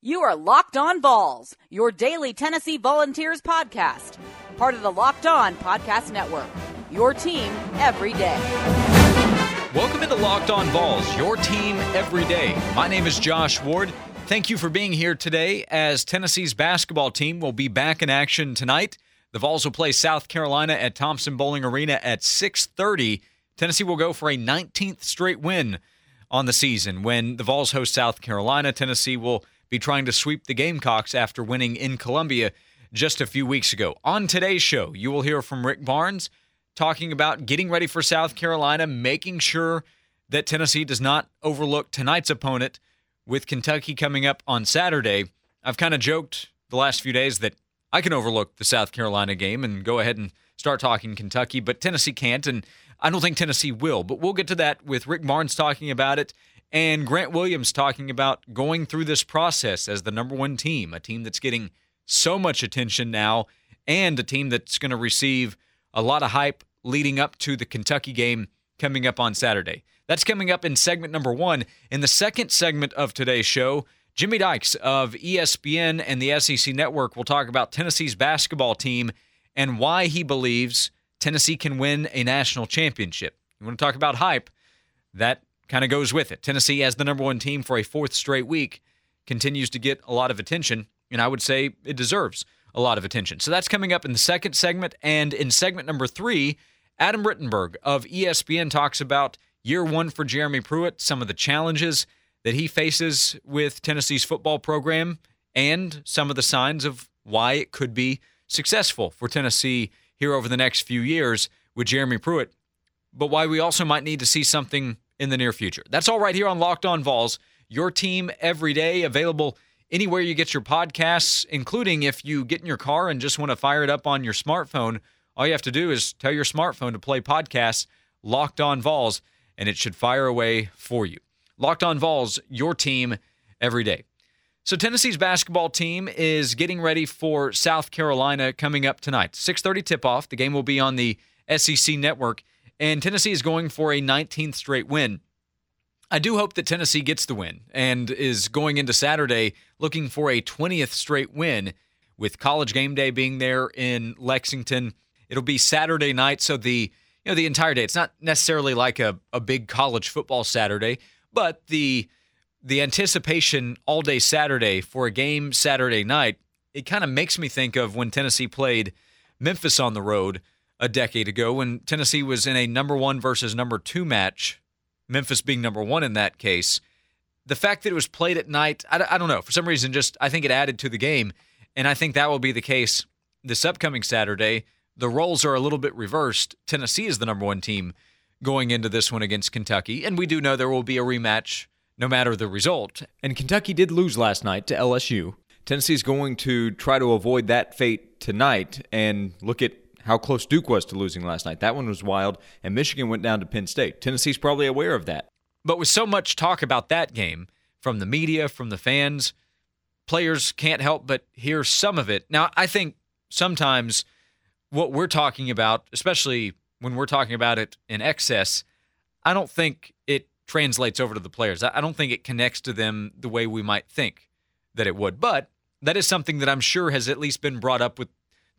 You are Locked On Vols, your daily Tennessee Volunteers podcast, part of the Locked On Podcast Network. Your team every day. Welcome into Locked On Vols, your team every day. My name is Josh Ward. Thank you for being here today as Tennessee's basketball team will be back in action tonight. The Vols will play South Carolina at Thompson Boling Arena at 6:30. Tennessee will go for a 19th straight win on the season. When the Vols host South Carolina, Tennessee will be trying to sweep the Gamecocks after winning in Columbia just a few weeks ago. On today's show, you will hear from Rick Barnes talking about getting ready for South Carolina, making sure that Tennessee does not overlook tonight's opponent with Kentucky coming up on Saturday. I've kind of joked the last few days that I can overlook the South Carolina game and go ahead and start talking Kentucky, but Tennessee can't, and I don't think Tennessee will. But we'll get to that with Rick Barnes talking about it and Grant Williams talking about going through this process as the number one team, a team that's getting so much attention now, and a team that's going to receive a lot of hype leading up to the Kentucky game coming up on Saturday. That's coming up in segment number one. In the second segment of today's show, Jimmy Dykes of ESPN and the SEC Network will talk about Tennessee's basketball team and why he believes Tennessee can win a national championship. You want to talk about hype? That kind of goes with it. Tennessee, as the number one team for a fourth straight week, continues to get a lot of attention, and I would say it deserves a lot of attention. So that's coming up in the second segment. And in segment number three, Adam Rittenberg of ESPN talks about year one for Jeremy Pruitt, some of the challenges that he faces with Tennessee's football program, and some of the signs of why it could be successful for Tennessee here over the next few years with Jeremy Pruitt, but why we also might need to see something in the near future. That's all right here on Locked On Vols, your team every day, available anywhere you get your podcasts, including if you get in your car and just want to fire it up on your smartphone. All you have to do is tell your smartphone to play podcasts Locked On Vols, and it should fire away for you. Locked On Vols, your team every day. So Tennessee's basketball team is getting ready for South Carolina coming up tonight. 6:30 tip-off. The game will be on the SEC network and Tennessee is going for a 19th straight win. I do hope that Tennessee gets the win and is going into Saturday looking for a 20th straight win with college game day being there in Lexington. It'll be Saturday night, so the you know the entire day. It's not necessarily like a, a big college football Saturday, but the the anticipation all day Saturday for a game Saturday night, it kind of makes me think of when Tennessee played Memphis on the road a decade ago when Tennessee was in a number one versus number two match, Memphis being number one in that case. The fact that it was played at night, I, I don't know. For some reason, just I think it added to the game. And I think that will be the case this upcoming Saturday. The roles are a little bit reversed. Tennessee is the number one team going into this one against Kentucky. And we do know there will be a rematch no matter the result. And Kentucky did lose last night to LSU. Tennessee's going to try to avoid that fate tonight and look at how close Duke was to losing last night. That one was wild. And Michigan went down to Penn State. Tennessee's probably aware of that. But with so much talk about that game from the media, from the fans, players can't help but hear some of it. Now, I think sometimes what we're talking about, especially when we're talking about it in excess, I don't think it translates over to the players. I don't think it connects to them the way we might think that it would. But that is something that I'm sure has at least been brought up with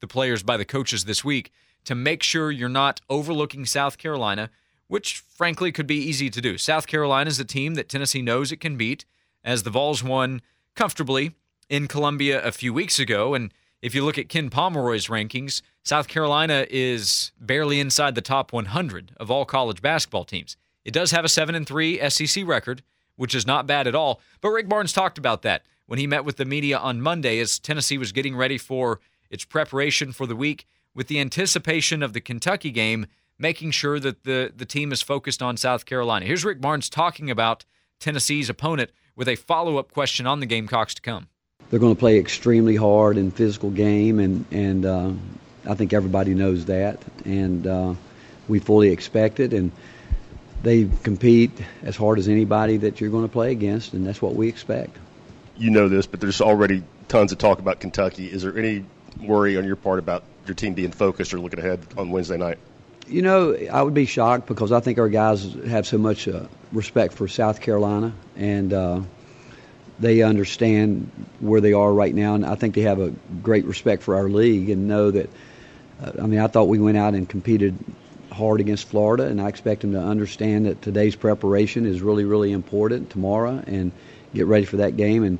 the players by the coaches this week to make sure you're not overlooking South Carolina, which frankly could be easy to do. South Carolina is a team that Tennessee knows it can beat, as the Vols won comfortably in Columbia a few weeks ago. And if you look at Ken Pomeroy's rankings, South Carolina is barely inside the top 100 of all college basketball teams. It does have a 7 and 3 SEC record, which is not bad at all. But Rick Barnes talked about that when he met with the media on Monday as Tennessee was getting ready for its preparation for the week with the anticipation of the Kentucky game, making sure that the, the team is focused on South Carolina. Here's Rick Barnes talking about Tennessee's opponent with a follow up question on the Gamecocks to come. They're going to play extremely hard and physical game, and and uh, I think everybody knows that, and uh, we fully expect it. And they compete as hard as anybody that you're going to play against, and that's what we expect. You know this, but there's already tons of talk about Kentucky. Is there any worry on your part about your team being focused or looking ahead on Wednesday night? You know, I would be shocked because I think our guys have so much uh, respect for South Carolina, and uh, they understand where they are right now, and I think they have a great respect for our league and know that. Uh, I mean, I thought we went out and competed hard against Florida, and I expect them to understand that today's preparation is really, really important tomorrow, and get ready for that game. And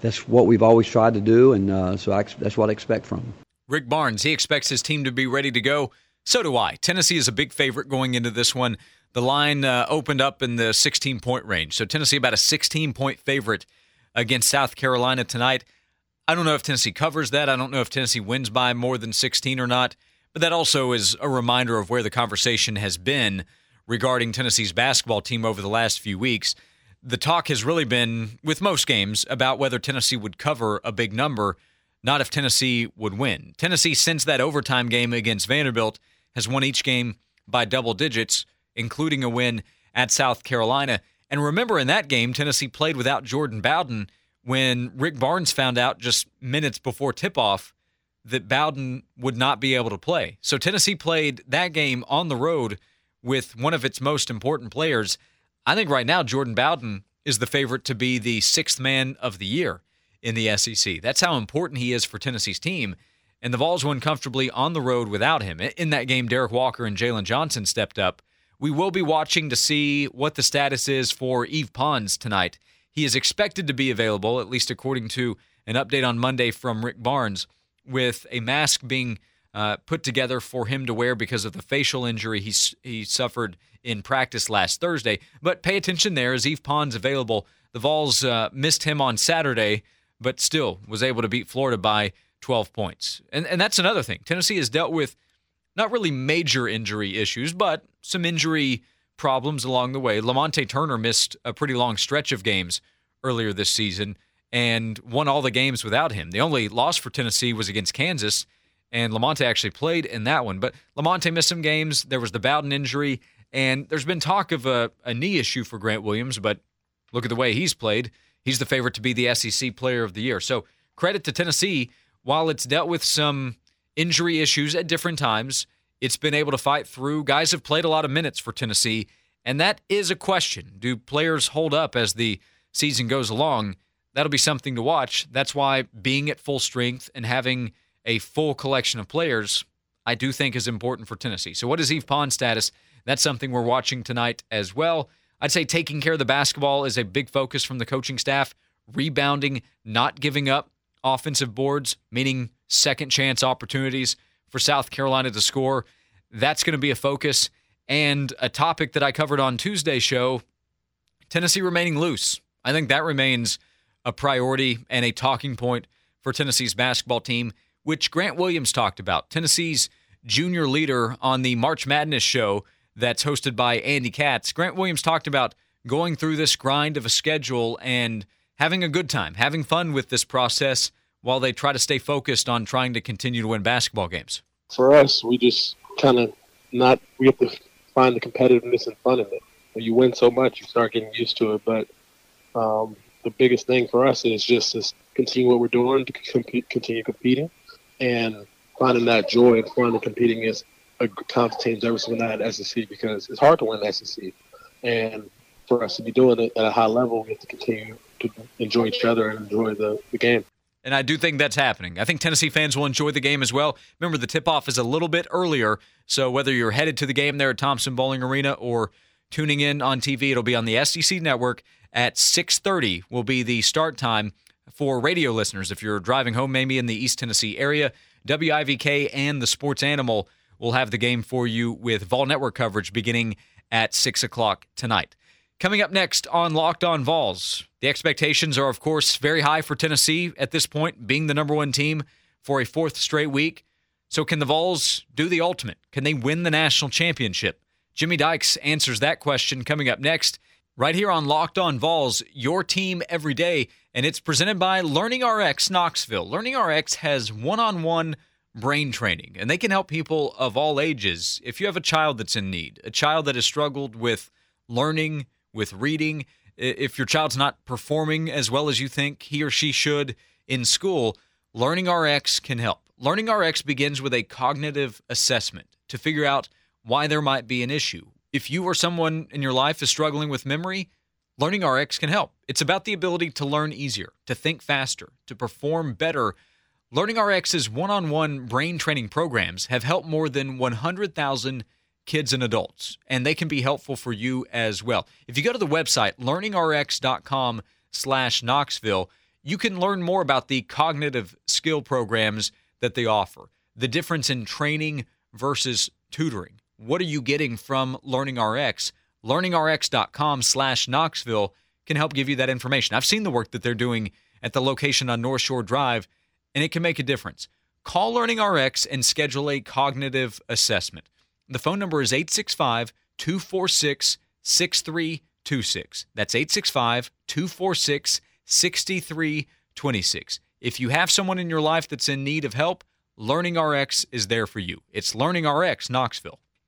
that's what we've always tried to do, and uh, so I, that's what I expect from him. Rick Barnes, he expects his team to be ready to go. So do I. Tennessee is a big favorite going into this one. The line uh, opened up in the 16 point range. So Tennessee about a 16 point favorite against South Carolina tonight. I don't know if Tennessee covers that. I don't know if Tennessee wins by more than 16 or not. But that also is a reminder of where the conversation has been regarding Tennessee's basketball team over the last few weeks. The talk has really been, with most games, about whether Tennessee would cover a big number, not if Tennessee would win. Tennessee, since that overtime game against Vanderbilt, has won each game by double digits, including a win at South Carolina. And remember, in that game, Tennessee played without Jordan Bowden when Rick Barnes found out just minutes before tip off that Bowden would not be able to play. So Tennessee played that game on the road with one of its most important players. I think right now Jordan Bowden is the favorite to be the sixth man of the year in the SEC. That's how important he is for Tennessee's team. And the Vols won comfortably on the road without him. In that game, Derrick Walker and Jalen Johnson stepped up. We will be watching to see what the status is for Yves Pons tonight. He is expected to be available, at least according to an update on Monday from Rick Barnes, with a mask being uh, put together for him to wear because of the facial injury he, he suffered in practice last Thursday. But pay attention there as Yves Pons available. The Vols uh, missed him on Saturday, but still was able to beat Florida by 12 points. And, and that's another thing. Tennessee has dealt with not really major injury issues, but some injury problems along the way. Lamonte Turner missed a pretty long stretch of games earlier this season and won all the games without him. The only loss for Tennessee was against Kansas, and Lamonte actually played in that one. But Lamonte missed some games. There was the Bowden injury, and there's been talk of a, a knee issue for Grant Williams, but look at the way he's played. He's the favorite to be the SEC Player of the Year. So credit to Tennessee. While it's dealt with some injury issues at different times, it's been able to fight through. Guys have played a lot of minutes for Tennessee, and that is a question. Do players hold up as the season goes along? That'll be something to watch. That's why being at full strength and having a full collection of players, I do think is important for Tennessee. So, what is Yves Pons' status? That's something we're watching tonight as well. I'd say taking care of the basketball is a big focus from the coaching staff. Rebounding, not giving up offensive boards, meaning second chance opportunities for South Carolina to score. That's going to be a focus. And a topic that I covered on Tuesday's show Tennessee remaining loose. I think that remains a priority and a talking point for Tennessee's basketball team, which Grant Williams talked about. Tennessee's junior leader on the March Madness show that's hosted by Andy Katz. Grant Williams talked about going through this grind of a schedule and having a good time, having fun with this process while they try to stay focused on trying to continue to win basketball games? For us, we just kind of not, we have to find the competitiveness and fun in it. When you win so much, you start getting used to it. But um, the biggest thing for us is just to continue what we're doing, to compete, continue competing, and finding that joy and fun in competing a conference teams every single night at SEC because it's hard to win SEC. And for us to be doing it at a high level, we have to continue to enjoy each other and enjoy the, the game. And I do think that's happening. I think Tennessee fans will enjoy the game as well. Remember, the tip off is a little bit earlier. So whether you're headed to the game there at Thompson Boling Arena or tuning in on TV, it'll be on the SEC network at 6:30 will be the start time for radio listeners. If you're driving home, maybe in the East Tennessee area, WIVK and the Sports Animal will have the game for you with Vol Network coverage beginning at 6 o'clock tonight. Coming up next on Locked On Vols, the expectations are, of course, very high for Tennessee at this point, being the number one team for a fourth straight week. So, can the Vols do the ultimate? Can they win the national championship? Jimmy Dykes answers that question coming up next, right here on Locked On Vols, your team every day. And it's presented by Learning RX Knoxville. Learning RX has one on one brain training, and they can help people of all ages. If you have a child that's in need, a child that has struggled with learning, with reading. If your child's not performing as well as you think he or she should in school, Learning RX can help. Learning RX begins with a cognitive assessment to figure out why there might be an issue. If you or someone in your life is struggling with memory, Learning RX can help. It's about the ability to learn easier, to think faster, to perform better. Learning RX's one on one brain training programs have helped more than 100,000 kids and adults, and they can be helpful for you as well. If you go to the website, learningrx.com slash Knoxville, you can learn more about the cognitive skill programs that they offer, the difference in training versus tutoring. What are you getting from Learning RX? learningrx.com slash knoxville can help give you that information i've seen the work that they're doing at the location on north shore drive and it can make a difference. Call learning rx and schedule a cognitive assessment. The phone number is 865 246 6326 that's 865 246 6326 if you have someone in your life that's in need of help learning rx is there for you. It's learning rx knoxville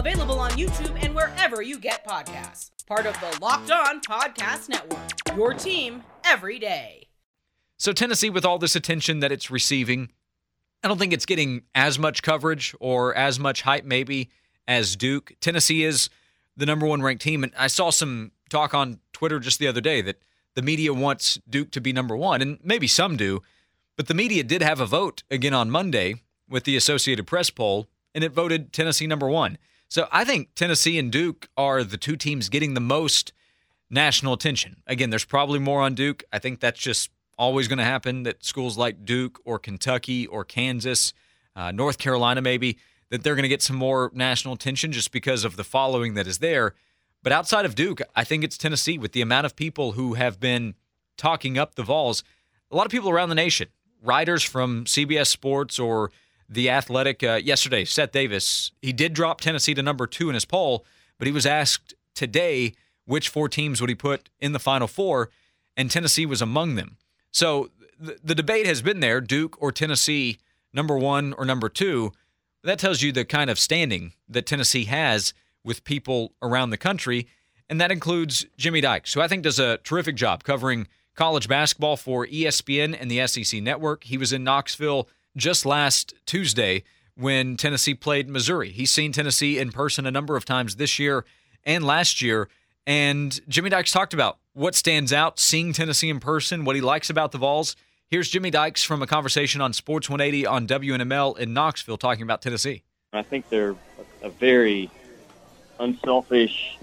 Available on YouTube and wherever you get podcasts. Part of the Locked On Podcast Network. Your team every day. So, Tennessee, with all this attention that it's receiving, I don't think it's getting as much coverage or as much hype, maybe, as Duke. Tennessee is the number one ranked team. And I saw some talk on Twitter just the other day that the media wants Duke to be number one, and maybe some do. But the media did have a vote again on Monday with the Associated Press poll, and it voted Tennessee number one. So I think Tennessee and Duke are the two teams getting the most national attention. Again, there's probably more on Duke. I think that's just always going to happen that schools like Duke or Kentucky or Kansas, uh, North Carolina, maybe, that they're going to get some more national attention just because of the following that is there. But outside of Duke, I think it's Tennessee with the amount of people who have been talking up the Vols. A lot of people around the nation, writers from CBS Sports or the Athletic uh, yesterday, Seth Davis, he did drop Tennessee to number two in his poll, but he was asked today which four teams would he put in the Final Four, and Tennessee was among them. So the, the debate has been there Duke or Tennessee, number one or number two. That tells you the kind of standing that Tennessee has with people around the country, and that includes Jimmy Dykes, who I think does a terrific job covering college basketball for ESPN and the SEC network. He was in Knoxville just last Tuesday when Tennessee played Missouri. He's seen Tennessee in person a number of times this year and last year. And Jimmy Dykes talked about what stands out seeing Tennessee in person, what he likes about the Vols. Here's Jimmy Dykes from a conversation on Sports 180 on WNML in Knoxville talking about Tennessee. I think they're a very unselfish,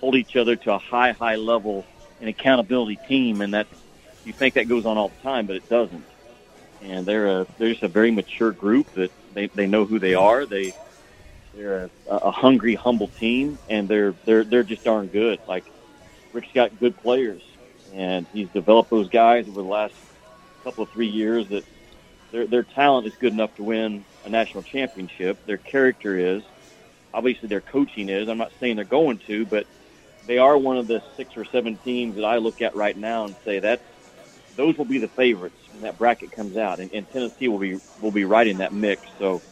hold each other to a high, high level and accountability team, and that you think that goes on all the time, but it doesn't and they're a they're just a very mature group that they, they know who they are. They they're a, a hungry, humble team, and they're they're they're just darn good. Like Rick's got good players, and he's developed those guys over the last couple of three years. That their their talent is good enough to win a national championship. Their character is, obviously, their coaching is. I'm not saying they're going to, but they are one of the six or seven teams that I look at right now and say that's those will be the favorites when that bracket comes out, and, and Tennessee will be will be right in that mix. So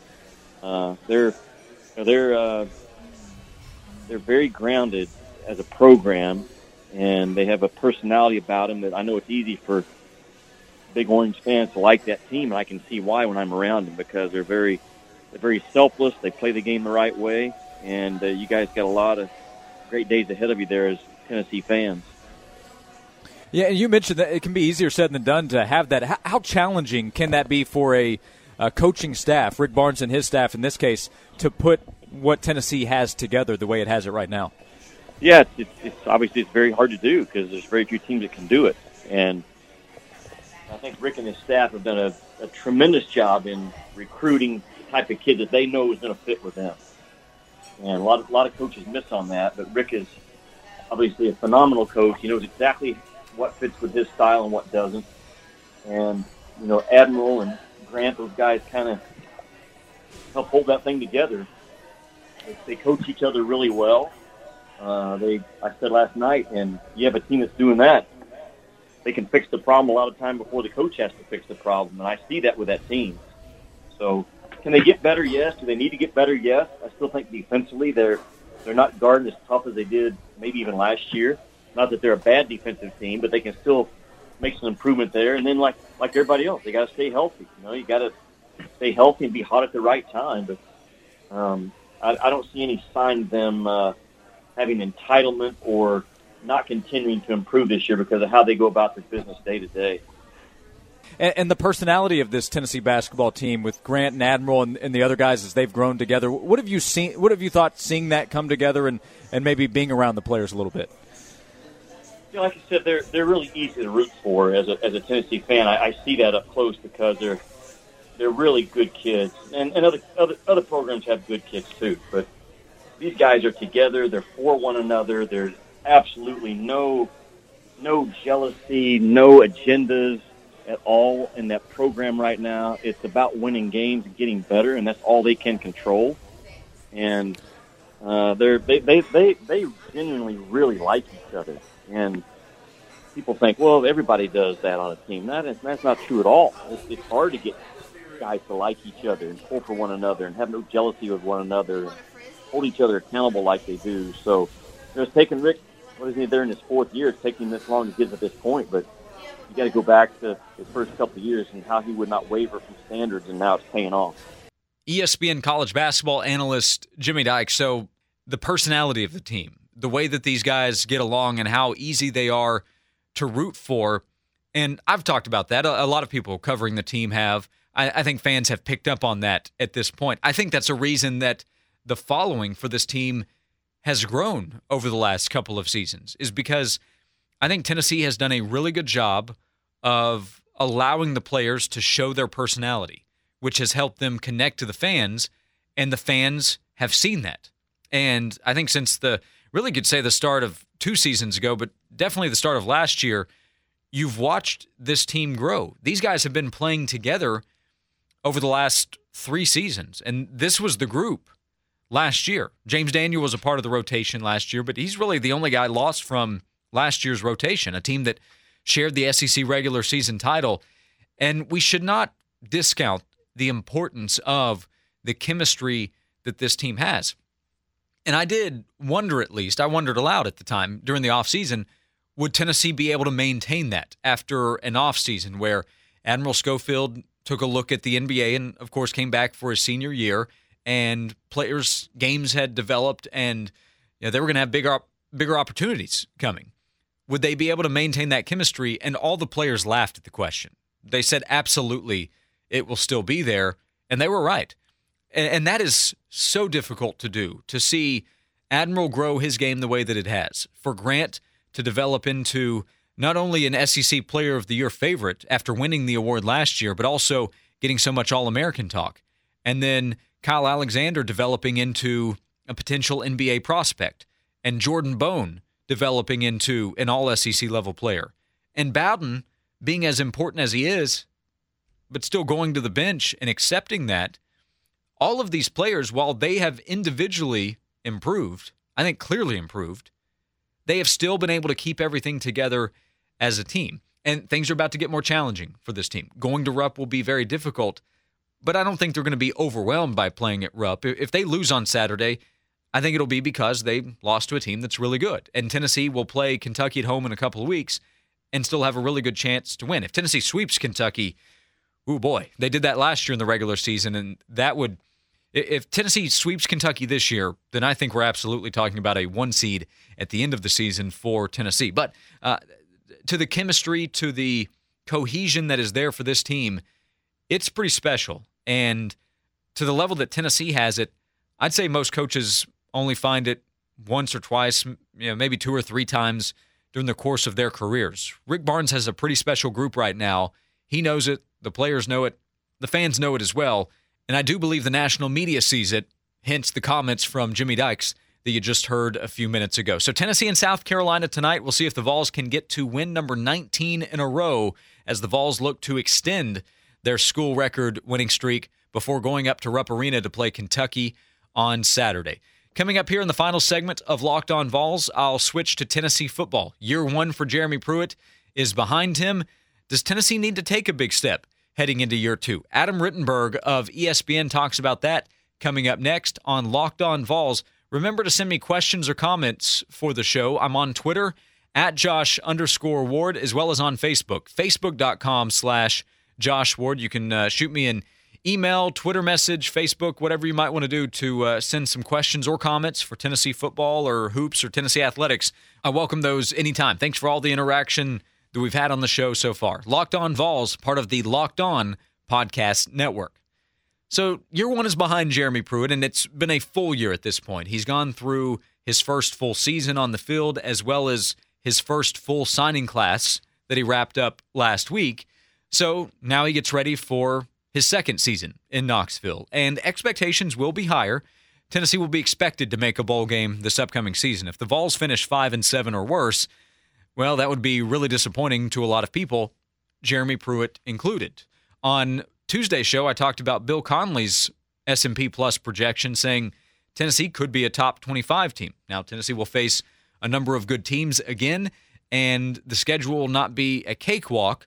uh, they're they're uh, they're very grounded as a program, and they have a personality about them that I know it's easy for big orange fans to like that team, and I can see why when I'm around them because they're very they're very selfless. They play the game the right way, and uh, you guys got a lot of great days ahead of you there as Tennessee fans. Yeah, and you mentioned that it can be easier said than done to have that. How, how challenging can that be for a, a, coaching staff, Rick Barnes and his staff in this case, to put what Tennessee has together the way it has it right now? Yeah, it's, it's, obviously it's very hard to do because there's very few teams that can do it, and I think Rick and his staff have done a, a tremendous job in recruiting the type of kid that they know is going to fit with them. And a lot of a lot of coaches miss on that, but Rick is obviously a phenomenal coach. He knows exactly what fits with his style and what doesn't. And you know, Admiral and Grant, those guys kind of help hold that thing together. They coach each other really well. Uh, they, I said last night, and you have a team that's doing that. They can fix the problem a lot of time before the coach has to fix the problem, and I see that with that team. So, can they get better? Yes. Do they need to get better? Yes. I still think defensively they're they're not guarding as tough as they did maybe even last year. Not that they're a bad defensive team, but they can still make some improvement there. And then, like like everybody else, they got to stay healthy. You know, you got to stay healthy and be hot at the right time. But um, I, I don't see any sign of them uh, having entitlement or not continuing to improve this year because of how they go about their business day to day. And, and, the personality of this Tennessee basketball team with Grant and Admiral and, and, the other guys as they've grown together. What have you seen? What have you thought seeing that come together and, and maybe being around the players a little bit? You know, like I said, they're they're really easy to root for as a as a Tennessee fan. I, I see that up close because they're they're really good kids, and, and other other other programs have good kids too. But these guys are together. They're for one another. There's absolutely no no jealousy, no agendas at all in that program right now. It's about winning games and getting better, and that's all they can control. And uh, they're they, they they they genuinely really like each other, and people think, well, everybody does that on a team. That is that's not true at all. It's, it's hard to get guys to like each other and pull for one another and have no jealousy with one another and hold each other accountable like they do. So you know, it's taken Rick, what is he there in his fourth year? It's taking this long to get to this point, but you got to go back to his first couple of years and how he would not waver from standards, and now it's paying off. ESPN college basketball analyst Jimmy Dykes. So the personality of the team, the way that these guys get along, and how easy they are to root for. And I've talked about that. A, lot of people covering the team have. I, I think fans have picked up on that at this point. I think that's a reason that the following for this team has grown over the last couple of seasons, is because I think Tennessee has done a really good job of allowing the players to show their personality, which has helped them connect to the fans, and the fans have seen that. And I think since the really could say the start of two seasons ago, but definitely the start of last year, you've watched this team grow. These guys have been playing together over the last three seasons, and this was the group last year. James Daniel was a part of the rotation last year, but he's really the only guy lost from last year's rotation, a team that shared the SEC regular season title. And we should not discount the importance of the chemistry that this team has. And I did wonder, at least, I wondered aloud at the time during the offseason, would Tennessee be able to maintain that after an offseason where Admiral Schofield took a look at the NBA and, of course, came back for his senior year and players' games had developed and you know, they were going to have bigger, bigger opportunities coming? Would they be able to maintain that chemistry? And all the players laughed at the question. They said, absolutely, it will still be there. And they were right. And, and that is so difficult to do to see Admiral grow his game the way that it has, for Grant to develop into not only an SEC Player of the Year favorite after winning the award last year, but also getting so much All American talk. And then Kyle Alexander developing into a potential NBA prospect, and Jordan Bone developing into an all SEC level player. And Bowden being as important as he is, but still going to the bench and accepting that, all of these players, while they have individually improved, I think clearly improved, they have still been able to keep everything together as a team. And things are about to get more challenging for this team. Going to Rupp will be very difficult, but I don't think they're going to be overwhelmed by playing at Rupp. If they lose on Saturday, I think it'll be because they lost to a team that's really good. And Tennessee will play Kentucky at home in a couple of weeks and still have a really good chance to win. If Tennessee sweeps Kentucky, oh boy, they did that last year in the regular season, and that would. If Tennessee sweeps Kentucky this year, then I think we're absolutely talking about a one seed at the end of the season for Tennessee. But uh, to the chemistry, to the cohesion that is there for this team, it's pretty special. And to the level that Tennessee has it, I'd say most coaches only find it once or twice, you know, maybe two or three times during the course of their careers. Rick Barnes has a pretty special group right now. He knows it, the players know it, the fans know it as well, and I do believe the national media sees it, hence the comments from Jimmy Dykes that you just heard a few minutes ago. So Tennessee and South Carolina tonight, we'll see if the Vols can get to win number 19 in a row as the Vols look to extend their school record winning streak before going up to Rupp Arena to play Kentucky on Saturday. Coming up here in the final segment of Locked On Vols, I'll switch to Tennessee football. Year one for Jeremy Pruitt is behind him. Does Tennessee need to take a big step heading into year two? Adam Rittenberg of ESPN talks about that coming up next on Locked On Vols. Remember to send me questions or comments for the show. I'm on Twitter at Josh underscore Ward as well as on Facebook, facebook.com slash Josh Ward. You can uh, shoot me an email, Twitter message, Facebook, whatever you might want to do to uh, send some questions or comments for Tennessee football or hoops or Tennessee athletics. I welcome those anytime. Thanks for all the interaction that we've had on the show so far. Locked On Vols, part of the Locked On Podcast Network. So, year one is behind Jeremy Pruitt, and it's been a full year at this point. He's gone through his first full season on the field, as well as his first full signing class that he wrapped up last week. So now he gets ready for his second season in Knoxville, and expectations will be higher. Tennessee will be expected to make a bowl game this upcoming season. If the Vols finish five and seven or worse, well, that would be really disappointing to a lot of people, Jeremy Pruitt included. On Tuesday's show, I talked about Bill Connelly's S&P Plus projection, saying Tennessee could be a top 25 team. Now, Tennessee will face a number of good teams again, and the schedule will not be a cakewalk,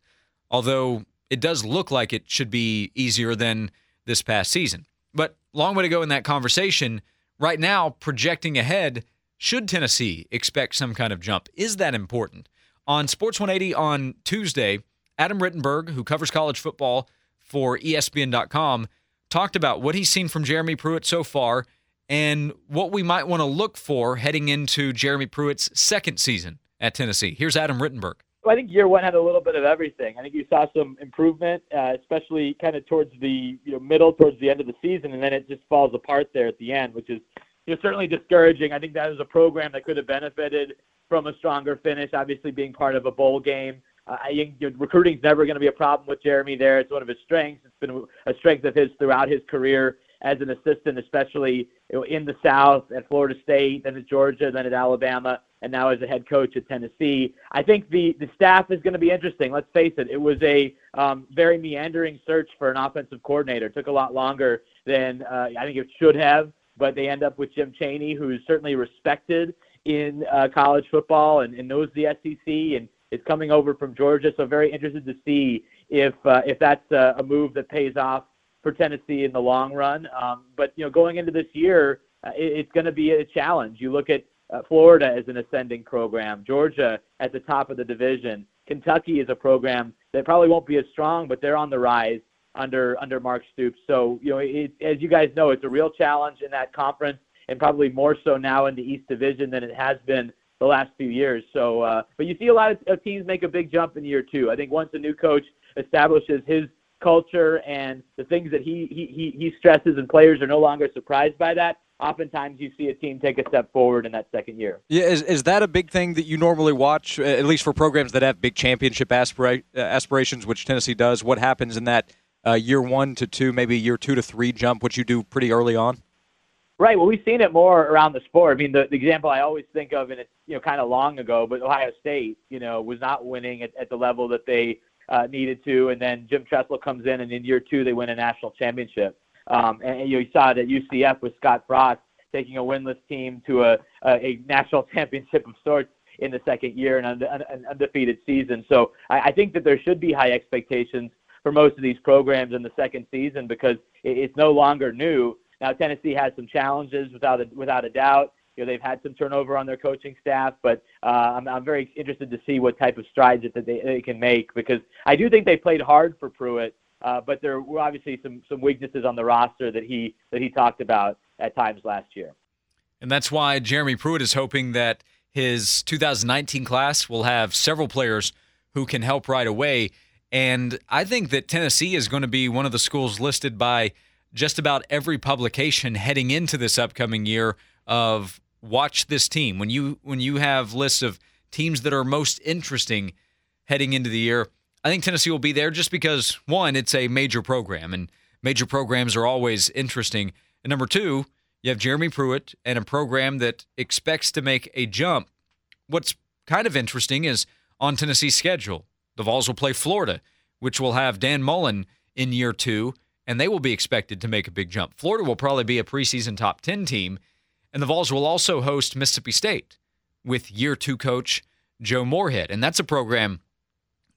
although it does look like it should be easier than this past season. But long way to go in that conversation. Right now, projecting ahead, should Tennessee expect some kind of jump? Is that important? On Sports 180 on Tuesday, Adam Rittenberg, who covers college football for ESPN.com, talked about what he's seen from Jeremy Pruitt so far and what we might want to look for heading into Jeremy Pruitt's second season at Tennessee. Here's Adam Rittenberg. Well, I think year one had a little bit of everything. I think you saw some improvement, uh, especially kind of towards the you know middle, towards the end of the season, and then it just falls apart there at the end, which is you know, certainly discouraging. I think that is a program that could have benefited from a stronger finish. Obviously, being part of a bowl game. Uh, I think you know, recruiting is never going to be a problem with Jeremy there. It's one of his strengths. It's been a strength of his throughout his career as an assistant, especially in the South at Florida State, then at Georgia, then at Alabama, and now as a head coach at Tennessee. I think the the staff is going to be interesting. Let's face it; it was a um, very meandering search for an offensive coordinator. It took a lot longer than uh, I think it should have, but they end up with Jim Chaney, who's certainly respected in uh, college football and, and knows the SEC and is coming over from Georgia. So very interested to see if uh, if that's a, a move that pays off for Tennessee in the long run. Um, but you know, going into this year, uh, it, it's going to be a challenge. You look at uh, Florida as an ascending program, Georgia at the top of the division, Kentucky is a program that probably won't be as strong, but they're on the rise under under Mark Stoops. So you know, it, as you guys know, it's a real challenge in that conference, and probably more so now in the East Division than it has been the last few years. So, uh, but you see a lot of, of teams make a big jump in year two. I think once a new coach establishes his culture and the things that he, he, he stresses and players are no longer surprised by that, oftentimes you see a team take a step forward in that second year. Yeah, is, is that a big thing that you normally watch, uh, at least for programs that have big championship aspira- uh, aspirations, which Tennessee does? What happens in that uh, year one to two, maybe year two to three jump, which you do pretty early on? Right. Well, we've seen it more around the sport. I mean, the, the example I always think of, and it's you know kind of long ago, but Ohio State, you know, was not winning at, at the level that they uh, needed to, and then Jim Tressel comes in, and in year two they win a national championship. Um, and, and you, saw it at UCF with Scott Frost taking a winless team to a, a, a national championship of sorts in the second year and an, an undefeated season. So I, I think that there should be high expectations for most of these programs in the second season because it's no longer new. Now Tennessee has some challenges without a, without a doubt. You know, they've had some turnover on their coaching staff, but uh, I'm, I'm very interested to see what type of strides that they, they can make because I do think they played hard for Pruitt, uh, but there were obviously some some weaknesses on the roster that he that he talked about at times last year. And that's why Jeremy Pruitt is hoping that his 2019 class will have several players who can help right away. And I think that Tennessee is going to be one of the schools listed by just about every publication heading into this upcoming year of watch this team. When you when you have lists of teams that are most interesting heading into the year, I think Tennessee will be there just because one, it's a major program and major programs are always interesting. And number two, you have Jeremy Pruitt and a program that expects to make a jump. What's kind of interesting is on Tennessee's schedule. The Vols will play Florida, which will have Dan Mullen in year two, and they will be expected to make a big jump. Florida will probably be a preseason top 10 team, And the Vols will also host Mississippi State with year two coach Joe Moorhead. And that's a program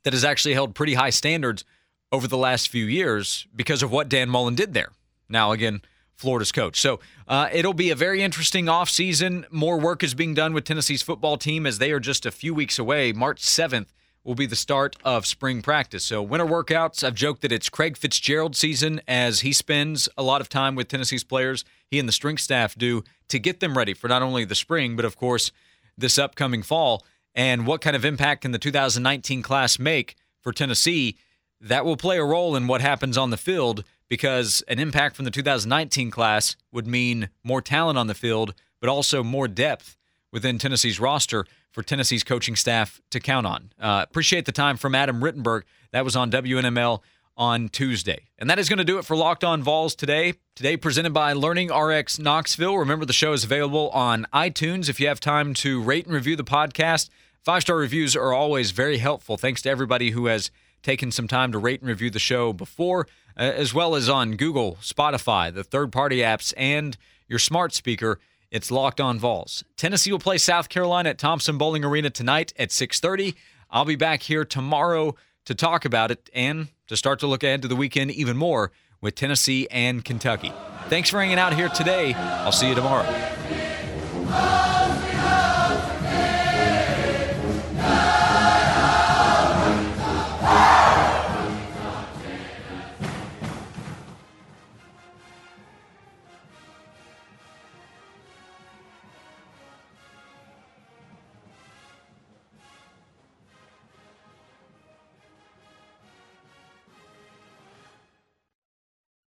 that has actually held pretty high standards over the last few years because of what Dan Mullen did there. Now, again, Florida's coach. So uh, it'll be a very interesting offseason. More work is being done with Tennessee's football team as they are just a few weeks away. March 7th will be the start of spring practice. So winter workouts, I've joked that it's Craig Fitzgerald season as he spends a lot of time with Tennessee's players. He and the strength staff do to get them ready for not only the spring, but of course, this upcoming fall. And what kind of impact can the 2019 class make for Tennessee? That will play a role in what happens on the field because an impact from the 2019 class would mean more talent on the field, but also more depth within Tennessee's roster for Tennessee's coaching staff to count on. Uh, appreciate the time from Adam Rittenberg. That was on WNML on Tuesday. And that is going to do it for Locked On Vols today. Today presented by Learning RX Knoxville. Remember the show is available on iTunes if you have time to rate and review the podcast. Five-star reviews are always very helpful. Thanks to everybody who has taken some time to rate and review the show before, uh, as well as on Google, Spotify, the third-party apps, and your smart speaker. It's Locked On Vols. Tennessee will play South Carolina at Thompson Boling Arena tonight at 6:30. I'll be back here tomorrow to talk about it and to start to look ahead to the weekend even more with Tennessee and Kentucky. Thanks for hanging out here today. I'll see you tomorrow.